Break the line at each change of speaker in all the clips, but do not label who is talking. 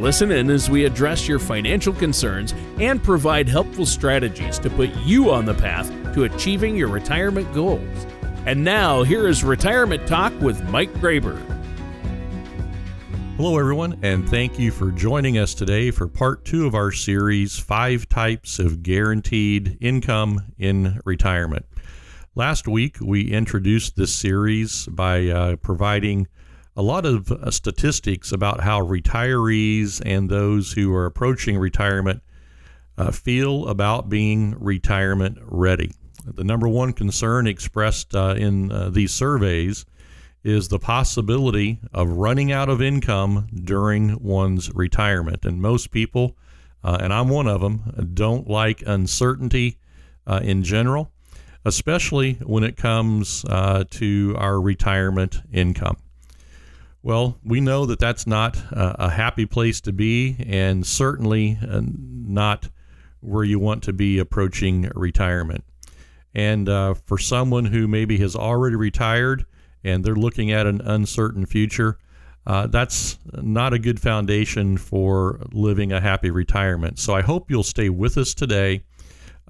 Listen in as we address your financial concerns and provide helpful strategies to put you on the path to achieving your retirement goals. And now, here is Retirement Talk with Mike Graber.
Hello, everyone, and thank you for joining us today for part two of our series Five Types of Guaranteed Income in Retirement. Last week, we introduced this series by uh, providing a lot of uh, statistics about how retirees and those who are approaching retirement uh, feel about being retirement ready. The number one concern expressed uh, in uh, these surveys is the possibility of running out of income during one's retirement. And most people, uh, and I'm one of them, don't like uncertainty in general, especially when it comes to our retirement income. Well, we know that that's not a happy place to be, and certainly uh, not where you want to be approaching retirement. And uh, for someone who maybe has already retired and they're looking at an uncertain future, uh, that's not a good foundation for living a happy retirement. So I hope you'll stay with us today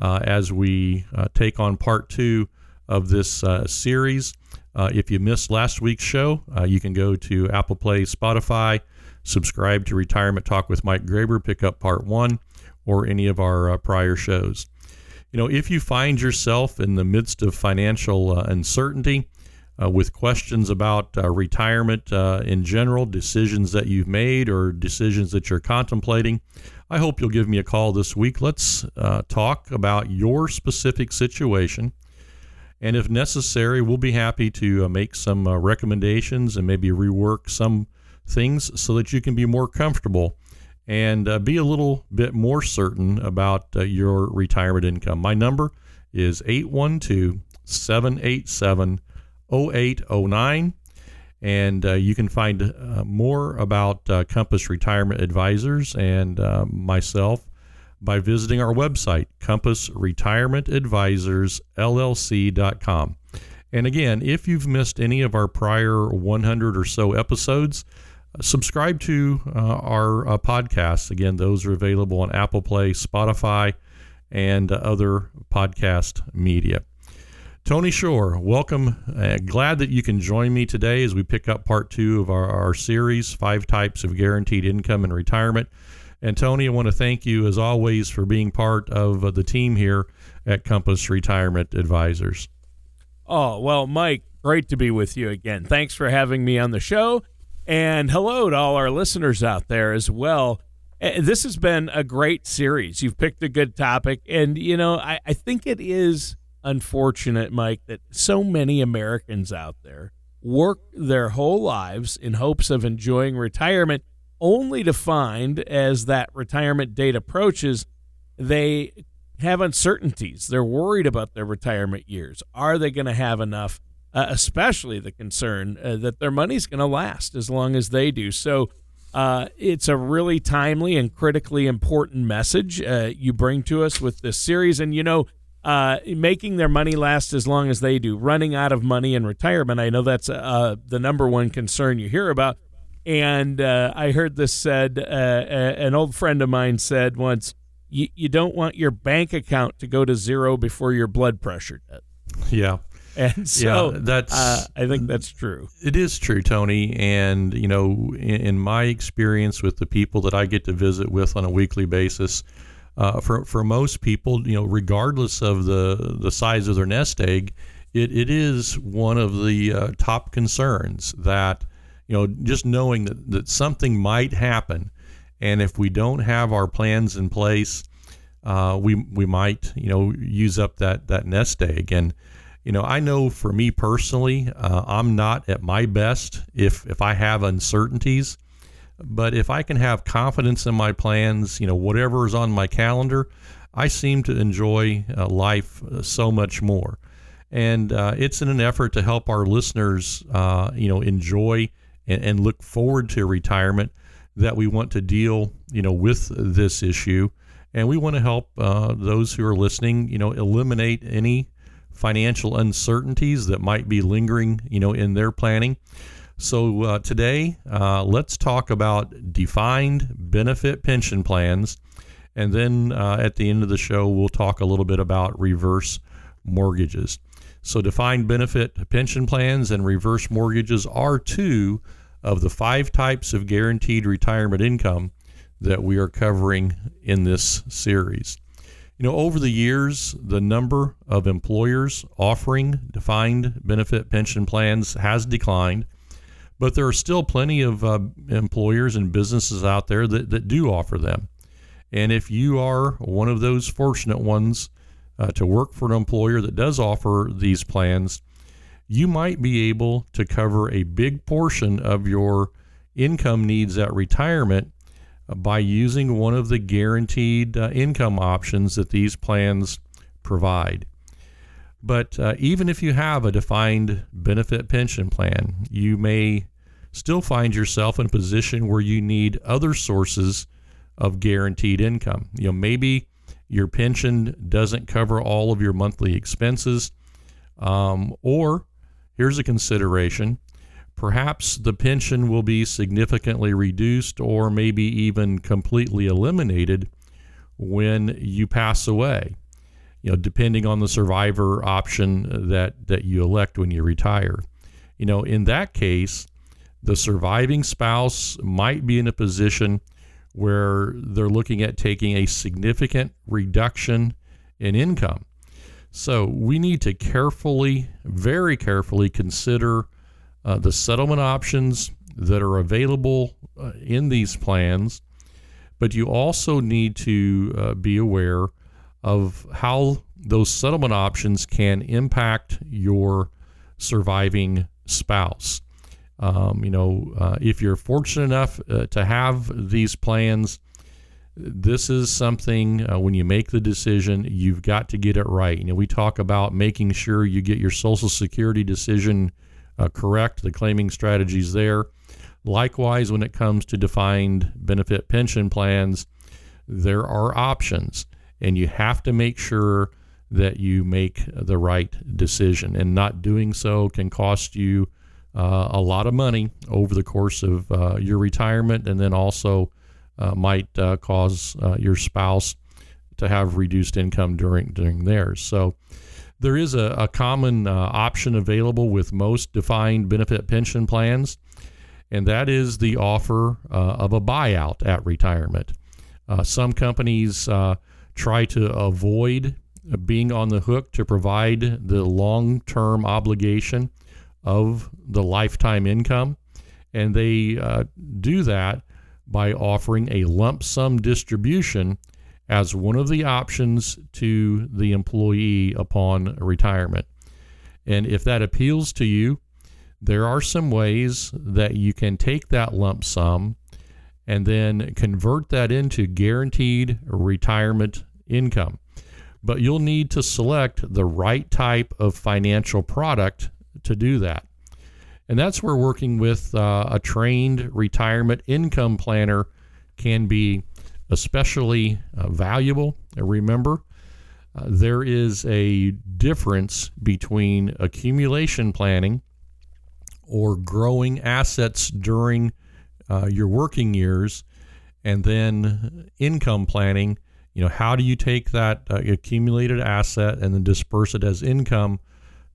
uh, as we uh, take on part two of this uh, series. Uh, if you missed last week's show, uh, you can go to Apple Play, Spotify, subscribe to Retirement Talk with Mike Graber, pick up part one, or any of our uh, prior shows. You know, if you find yourself in the midst of financial uh, uncertainty, uh, with questions about uh, retirement in general, decisions that you've made or decisions that you're contemplating, I hope you'll give me a call this week. Let's talk about your specific situation and if necessary, we'll be happy to uh, make some uh, recommendations and maybe rework some things so that you can be more comfortable and uh, be a little bit more certain about uh, your retirement income. My number is 812 787 0809. And uh, you can find uh, more about Compass Retirement Advisors and myself by visiting our website, compassretirementadvisorsllc.com. And again, if you've missed any of our prior 100 or so episodes, subscribe to uh, our uh, podcasts. Again, those are available on Apple Play, Spotify, and uh, other podcast media. Tony Shore, welcome. Uh, glad that you can join me today as we pick up part two of our, our series Five Types of Guaranteed Income in Retirement. And Tony, I want to thank you as always for being part of uh, the team here at Compass Retirement Advisors.
Oh, well, Mike, great to be with you again. Thanks for having me on the show. And hello to all our listeners out there as well. This has been a great series. You've picked a good topic. And, you know, I, I think it is unfortunate, Mike, that so many Americans out there work their whole lives in hopes of enjoying retirement only to find as that retirement date approaches, they have uncertainties. They're worried about their retirement years. Are they going to have enough? Uh, especially the concern uh, that their money's going to last as long as they do. So uh, it's a really timely and critically important message uh, you bring to us with this series. And, you know, uh, making their money last as long as they do, running out of money in retirement. I know that's uh, the number one concern you hear about. And uh, I heard this said, uh, an old friend of mine said once, you don't want your bank account to go to zero before your blood pressure does.
Yeah.
And so yeah, that's, uh, I think that's true.
It is true, Tony. And, you know, in, in, my experience with the people that I get to visit with on a weekly basis, uh, for, for most people, you know, regardless of the, the size of their nest egg, it, it is one of the uh, top concerns that you know, just knowing that, that something might happen. And if we don't have our plans in place, uh, we we might you know use up that that nest egg. And you know, I know for me personally, uh, I'm not at my best if if I have uncertainties. But if I can have confidence in my plans, you know, whatever is on my calendar, I seem to enjoy uh, life uh, so much more. And uh, it's in an effort to help our listeners, uh, you know, enjoy and, and, look forward to retirement that we want to deal, you know, with this issue. And we want to help uh, those who are listening, you know, eliminate any financial uncertainties that might be lingering, you know, in their planning. So uh, today, uh, let's talk about defined benefit pension plans, and then uh, at the end of the show, we'll talk a little bit about reverse mortgages. So, defined benefit pension plans and reverse mortgages are two of the five types of guaranteed retirement income that we are covering in this series. You know, over the years, the number of employers offering defined benefit pension plans has declined, but there are still plenty of uh, employers and businesses out there that, that do offer them. And if you are one of those fortunate ones uh, to work for an employer that does offer these plans, you might be able to cover a big portion of your income needs at retirement by using one of the guaranteed uh, income options that these plans provide. But uh, even if you have a defined benefit pension plan, you may still find yourself in a position where you need other sources of guaranteed income. You know, maybe your pension doesn't cover all of your monthly expenses, um, or here's a consideration. Perhaps the pension will be significantly reduced or maybe even completely eliminated when you pass away you know depending on the survivor option that that you elect when you retire. You know in that case the surviving spouse might be in a position where they're looking at taking a significant reduction in income so we need to carefully very carefully consider uh, the settlement options that are available uh, in these plans, but you also need to uh, be aware of how those settlement options can impact your surviving spouse. Um, you know, uh, if you're fortunate enough uh, to have these plans, this is something uh, when you make the decision, you've got to get it right. You know, we talk about making sure you get your Social Security decision uh, correct the claiming strategies there. Likewise, when it comes to defined benefit pension plans, there are options, and you have to make sure that you make the right decision. And not doing so can cost you uh, a lot of money over the course of uh, your retirement, and then also might uh, cause uh, your spouse to have reduced income during during theirs. So there is a, a common uh, option available with most defined benefit pension plans, and that is the offer uh, of a buyout at retirement. Uh, some companies uh, try to avoid being on the hook to provide the long term obligation of the lifetime income, and they uh, do that by offering a lump sum distribution as one of the options to the employee upon retirement. And if that appeals to you, there are some ways that you can take that lump sum and then convert that into guaranteed retirement income. But you'll need to select the right type of financial product to do that. And that's where working with uh, a trained retirement income planner can be especially uh, valuable. remember, uh, there is a difference between accumulation planning or growing assets during uh, your working years and then income planning. You know, how do you take that uh, accumulated asset and then disperse it as income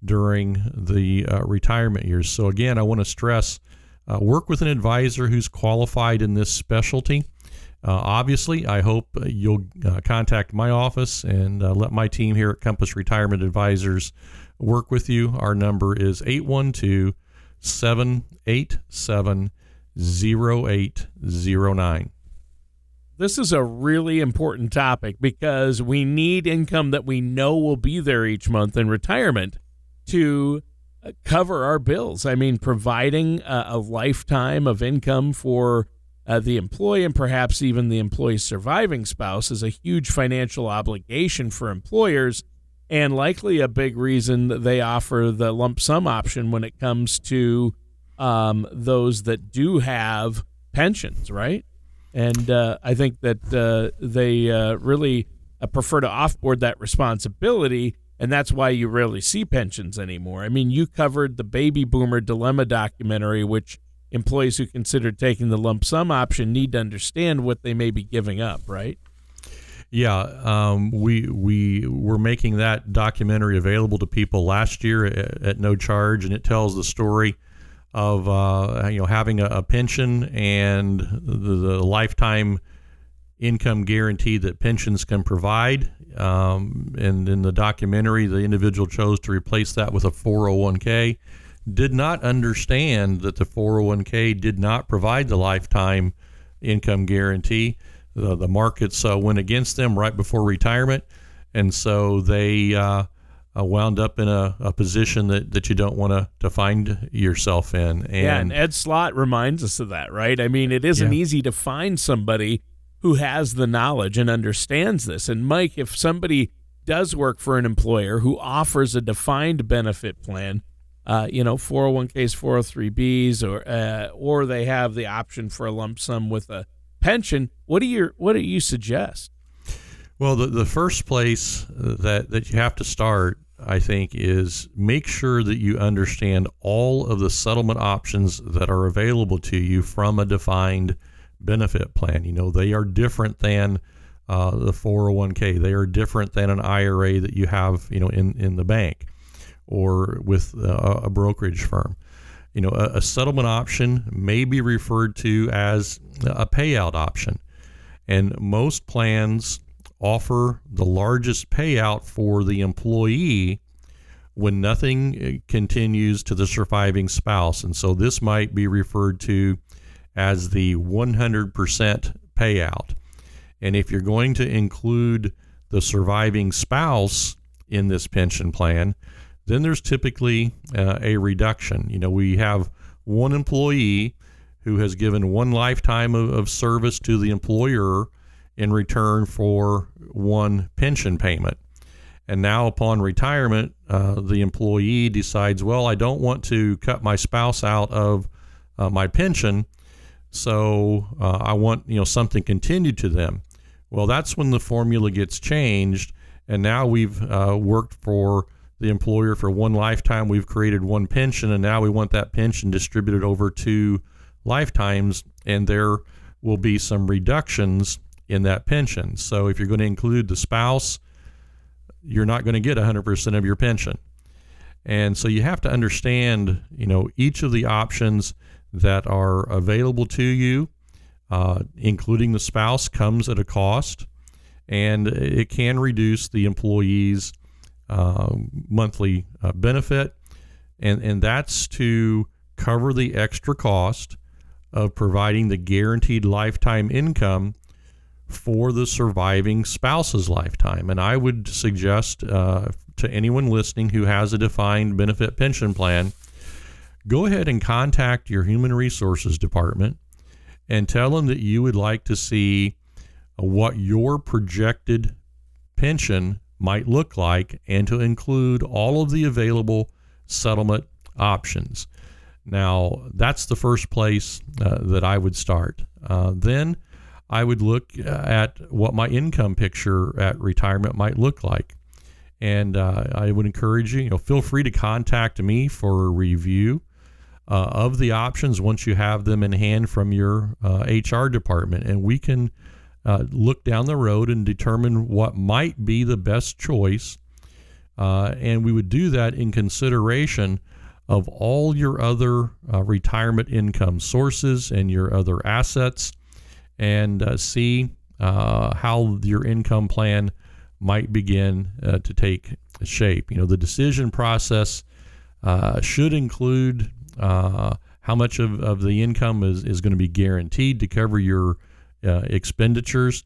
during the uh, retirement years? So, again, I want to stress uh, work with an advisor who's qualified in this specialty. Uh, obviously, I hope you'll uh, contact my office and uh, let my team here at Compass Retirement Advisors work with you. Our number is 812 787 0809.
This is a really important topic because we need income that we know will be there each month in retirement to uh, cover our bills. I mean, providing a, a lifetime of income for uh, the employee and perhaps even the employee's surviving spouse is a huge financial obligation for employers and likely a big reason they offer the lump sum option when it comes to um, those that do have pensions, right? And uh, I think that uh, they uh, really uh, prefer to offboard that responsibility, and that's why you rarely see pensions anymore. I mean, you covered the baby boomer dilemma documentary, which employees who consider taking the lump sum option need to understand what they may be giving up, right?
Yeah, um, we we were making that documentary available to people last year at, at no charge, and it tells the story of uh, you know having a, a pension and the, the, lifetime income guarantee that pensions can provide. Um, and in the documentary, the individual chose to replace that with a 401k. Did not understand that the 401k did not provide the lifetime income guarantee the, the markets uh, went against them right before retirement, and so they uh, uh, wound up in a, a, position that, that you don't want to, to find yourself in.
And, yeah, and Ed Slott reminds us of that, right? I mean, it isn't yeah. easy to find somebody who has the knowledge and understands this. And Mike, if somebody does work for an employer who offers a defined benefit plan, uh, you know, 401ks, 403bs, or uh, or they have the option for a lump sum with a pension, what do you what do you suggest?
Well, the, the first place that, that you have to start, I think, is make sure that you understand all of the settlement options that are available to you from a defined benefit plan. You know, they are different than uh, the 401k. They are different than an IRA that you have, you know, in, in the bank or with a, a brokerage firm you know, a, a, settlement option may be referred to as a payout option. And most plans offer the largest payout for the employee when nothing uh, continues to the surviving spouse. And so this might be referred to as the 100% payout. And if you're going to include the surviving spouse in this pension plan, then there's typically uh, a reduction. You know, we have one employee who has given one lifetime of, of service to the employer in return for one pension payment. And now, upon retirement, uh, the employee decides, well, I don't want to cut my spouse out of uh, my pension, so uh, I want you know something continued to them. Well, that's when the formula gets changed, and now we've uh, worked for the employer for one lifetime. We've created one pension, and now we want that pension distributed over two lifetimes, and there will be some reductions in that pension. So if you're going to include the spouse, you're not going to get 100% of your pension. And so you have to understand, you know, each of the options that are available to you, uh, including the spouse, comes at a cost, and it can reduce the employee's uh, monthly uh, benefit, and and that's to cover the extra cost of providing the guaranteed lifetime income for the surviving spouse's lifetime. And I would suggest uh, to anyone listening who has a defined benefit pension plan, go ahead and contact your human resources department and tell them that you would like to see what your projected pension might look like and to include all of the available settlement options. Now, that's the first place uh, that I would start. Uh, then I would look at what my income picture at retirement might look like. And uh, I would encourage you, you know, feel free to contact me for a review uh, of the options once you have them in hand from your HR uh, department. And we can uh, look down the road and determine what might be the best choice. Uh, and we would do that in consideration of all your other uh, retirement income sources and your other assets and uh, see uh, how your income plan might begin uh, to take shape. You know, the decision process should include how much of, of the income is, is going to be guaranteed to cover your uh, expenditures.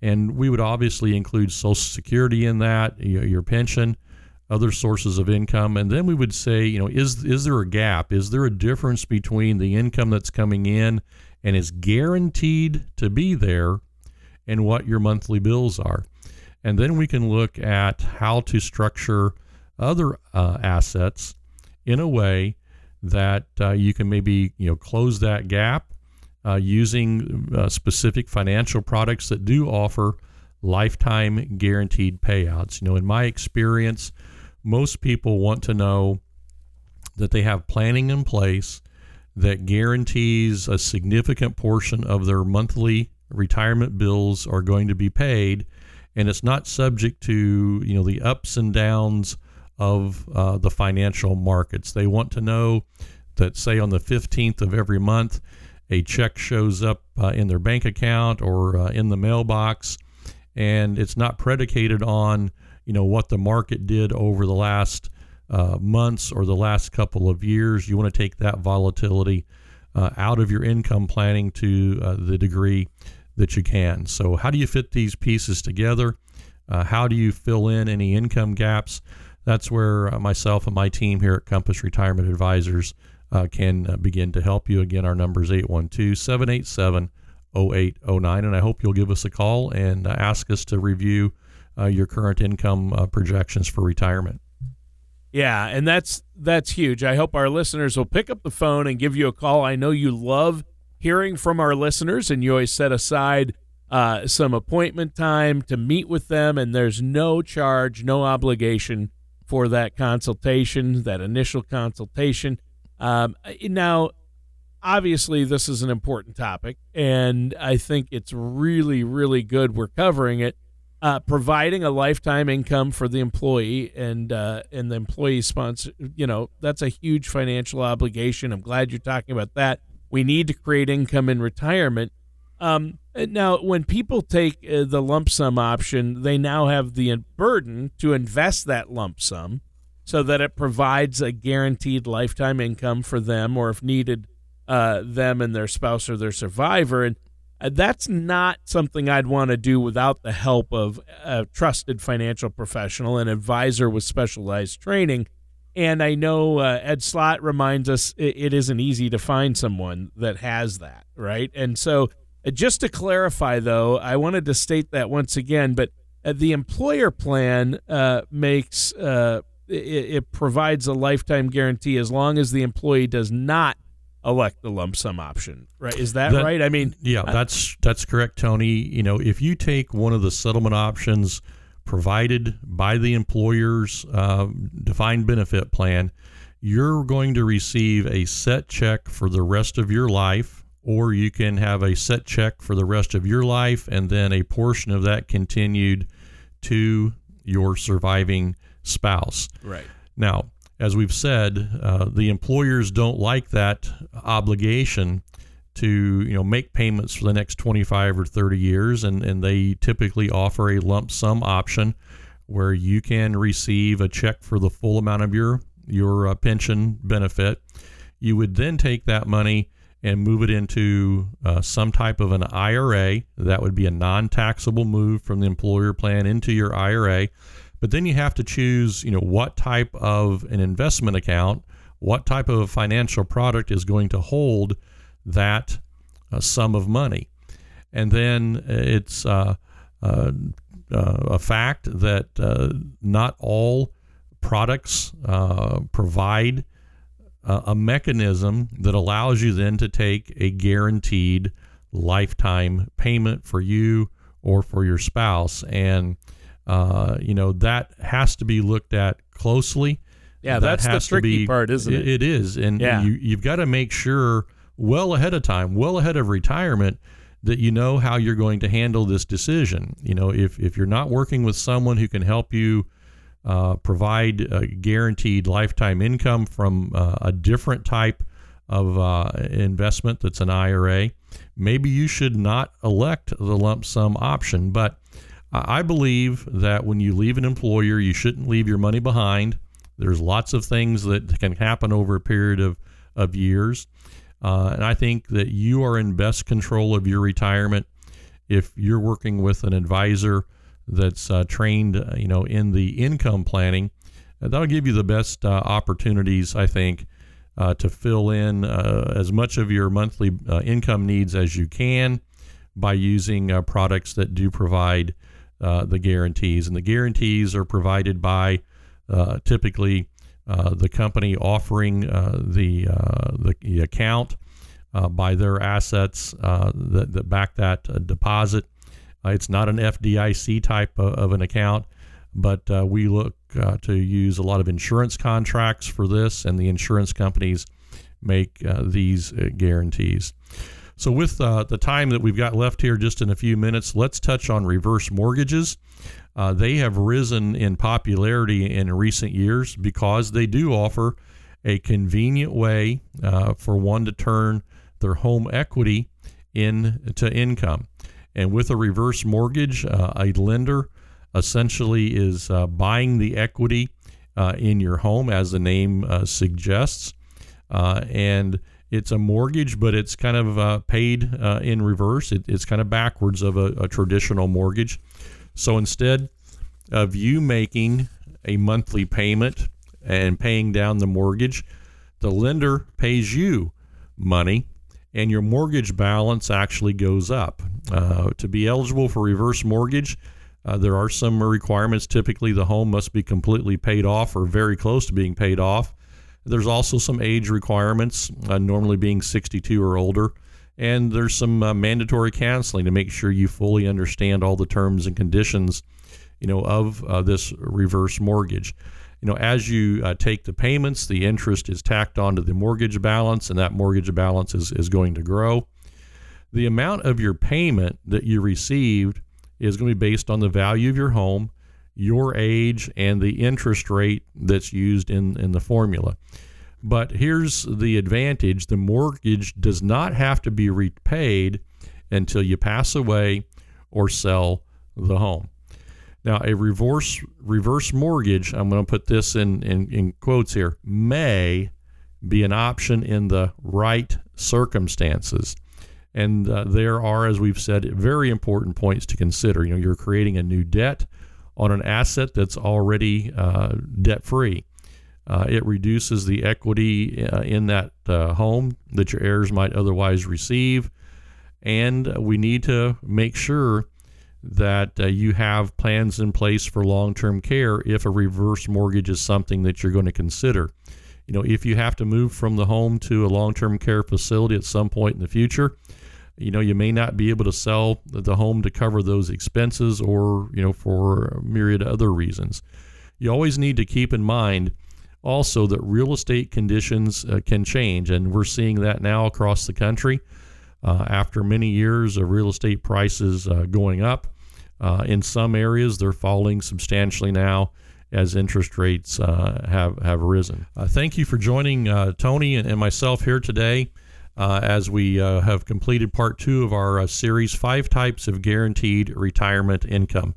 And we would obviously include Social Security in that, your, your pension, other sources of income, and then we would say, you know, is is there a gap? Is there a difference between the income that's coming in and is guaranteed to be there and what your monthly bills are. And then we can look at how to structure other uh, assets in a way that uh, you can maybe you know close that gap uh, using uh, specific financial products that do offer lifetime guaranteed payouts. You know, in my experience, most people want to know that they have planning in place that guarantees a significant portion of their monthly retirement bills are going to be paid and it's not subject to you know the ups and downs of uh, the financial markets they want to know that say on the 15th of every month a check shows up uh, in their bank account or uh, in the mailbox and it's not predicated on you know what the market did over the last uh, months or the last couple of years. You want to take that volatility uh, out of your income planning to uh, the degree that you can. So, how do you fit these pieces together? How do you fill in any income gaps? That's where uh, myself and my team here at Compass Retirement Advisors uh, can begin to help you. Again, our number is 812 787 0809. And I hope you'll give us a call and ask us to review your current income projections for retirement.
Yeah, and that's that's huge. I hope our listeners will pick up the phone and give you a call. I know you love hearing from our listeners, and you always set aside uh, some appointment time to meet with them, and there's no charge, no obligation for that consultation, that initial consultation. Um, now, obviously, this is an important topic, and I think it's really, really good we're covering it uh, providing a lifetime income for the employee and uh, and the employee sponsor. You know that's a huge financial obligation. I'm glad you're talking about that. We need to create income in retirement. Um, now, when people take uh, the lump sum option, they now have the burden to invest that lump sum so that it provides a guaranteed lifetime income for them, or if needed, uh, them and their spouse or their survivor. And uh, that's not something I'd want to do without the help of a trusted financial professional, an advisor with specialized training. And I know uh, Ed Slott reminds us it, it isn't easy to find someone that has that, right? And so, uh, just to clarify, though, I wanted to state that once again, but uh, the employer plan uh, makes it, it provides a lifetime guarantee as long as the employee does not elect the lump sum option, right? Is that, that right? I mean,
yeah, that's that's correct, Tony. You know, if you take one of the settlement options provided by the employer's uh, defined benefit plan, you're going to receive a set check for the rest of your life, or you can have a set check for the rest of your life, and then a portion of that continued to your surviving spouse.
Right.
Now, as we've said, uh, the employers don't like that obligation to you know make payments for the next 25 or 30 years, and, and they typically offer a lump sum option where you can receive a check for the full amount of your your uh, pension benefit. You would then take that money and move it into uh, some type of an IRA. That would be a non-taxable move from the employer plan into your IRA. But then you have to choose, you know, what type of an investment account, what type of financial product is going to hold that uh, sum of money. And then it's uh, uh, uh a fact that uh, not all products uh, a mechanism that allows you then to take a guaranteed lifetime payment for you or for your spouse. And uh, you know that has to be looked at closely.
Yeah, that that's the tricky be, part, isn't it?
It is, and yeah. you, you've got to make sure well ahead of time, well ahead of retirement, that you know how you're going to handle this decision. You know, if if you're not working with someone who can help you uh, provide a guaranteed lifetime income from uh, a different type of uh, investment that's an IRA, maybe you should not elect the lump sum option. But I believe that when you leave an employer, you shouldn't leave your money behind. There's lots of things that can happen over a period of, of years. Uh, and I think that you are in best control of your retirement if you're working with an advisor that's uh, trained, uh, you know, in the income planning. Uh, that'll give you the best uh, opportunities, I think, uh, to fill in uh, as much of your monthly uh, income needs as you can by using uh, products that do provide uh, the guarantees. And the guarantees are provided by typically the company offering the, the, account by their assets that, that back that deposit. It's not an FDIC type of, of an account but uh, we look uh, to use a lot of insurance contracts for this, and the insurance companies make uh, these uh, guarantees. So, with uh, the time that we've got left here, just in a few minutes, let's touch on reverse mortgages. Uh, they have risen in popularity in recent years because they do offer a convenient way for one to turn their home equity into income. And with a reverse mortgage, a lender essentially is uh, buying the equity uh, in your home, as the name uh, suggests. Uh, and it's a mortgage, but it's kind of uh, paid uh, in reverse. It, it's kind of backwards of a, a, traditional mortgage. So instead of you making a monthly payment and paying down the mortgage, the lender pays you money and your mortgage balance actually goes up. to be eligible for reverse mortgage, uh, there are some requirements. Typically, the home must be completely paid off or very close to being paid off. There's also some age requirements, uh, normally being 62 or older. And there's some uh, mandatory counseling to make sure you fully understand all the terms and conditions, you know, of uh, this reverse mortgage. You know, as you uh, take the payments, the interest is tacked onto the mortgage balance, and that mortgage balance is, is going to grow. The amount of your payment that you received is going to be based on the value of your home, your age, and the interest rate that's used in, in the formula. But here's the advantage the mortgage does not have to be repaid until you pass away or sell the home. Now, a reverse reverse mortgage, I'm going to put this in, in, in quotes here, may be an option in the right circumstances. And uh, there are, as we've said, very important points to consider. You know, you're creating a new debt on an asset that's already uh, debt free. Uh, it reduces the equity uh, in that uh, home that your heirs might otherwise receive. And we need to make sure that uh, you have plans in place for long term care if a reverse mortgage is something that you're going to consider. You know, if you have to move from the home to a long term care facility at some point in the future, you know you may not be able to sell the home to cover those expenses or you know for myriad other reasons you always need to keep in mind also that real estate conditions uh, can change and we're seeing that now across the country uh, after many years of real estate prices uh, going up uh, in some areas they're falling substantially now as interest rates uh, have have risen. Uh, thank you for joining Tony and, and myself here today uh, as we uh, have completed part two of our uh, series Five Types of Guaranteed Retirement Income.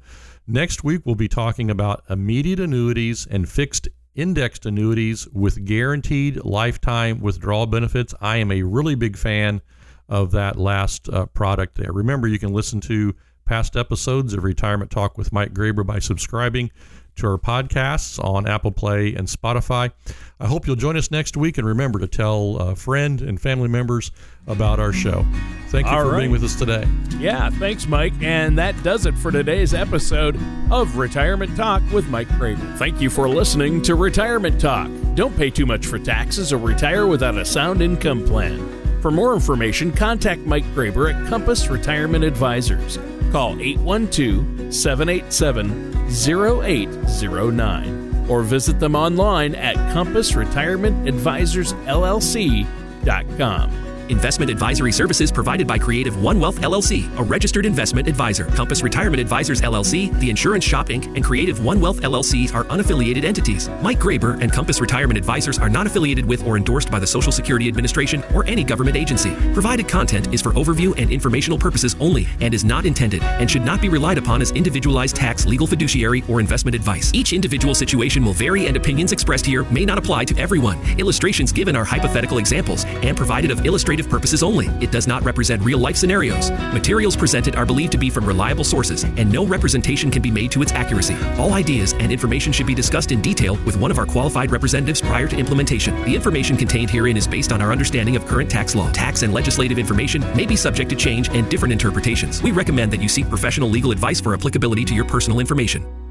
Next week, we'll be talking about immediate annuities and fixed indexed annuities with guaranteed lifetime withdrawal benefits. I am a really big fan of that last uh, product there. Remember, you can listen to past episodes of Retirement Talk with Mike Graber by subscribing to our podcasts on Apple Play and Spotify. I hope you'll join us next week and remember to tell a friend and family members about our show. Thank you All for right. being with us today.
Yeah, thanks, Mike. And that does it for today's episode of Retirement Talk with Mike Graber. Thank you for listening to Retirement Talk. Don't pay too much for taxes or retire without a sound income plan. For more information, contact Mike Graber at Compass Retirement Advisors. Call 812 787 0809 or visit them online at compassretirementadvisorsllc.com.
Investment advisory services provided by Creative One Wealth LLC, a registered investment advisor. Compass Retirement Advisors LLC, The Insurance Shop Inc., and Creative One Wealth LLC are unaffiliated entities. Mike Graber and Compass Retirement Advisors are not affiliated with or endorsed by the Social Security Administration or any government agency. Provided content is for overview and informational purposes only and is not intended and should not be relied upon as individualized tax, legal fiduciary, or investment advice. Each individual situation will vary and opinions expressed here may not apply to everyone. Illustrations given are hypothetical examples and provided of illustrated illustrative purposes only. It does not represent real life scenarios. Materials presented are believed to be from reliable sources, and no representation can be made to its accuracy. All ideas and information should be discussed in detail with one of our qualified representatives prior to implementation. The information contained herein is based on our understanding of current tax law. Tax and legislative information may be subject to change and different interpretations. We recommend that you seek professional legal advice for applicability to your personal information.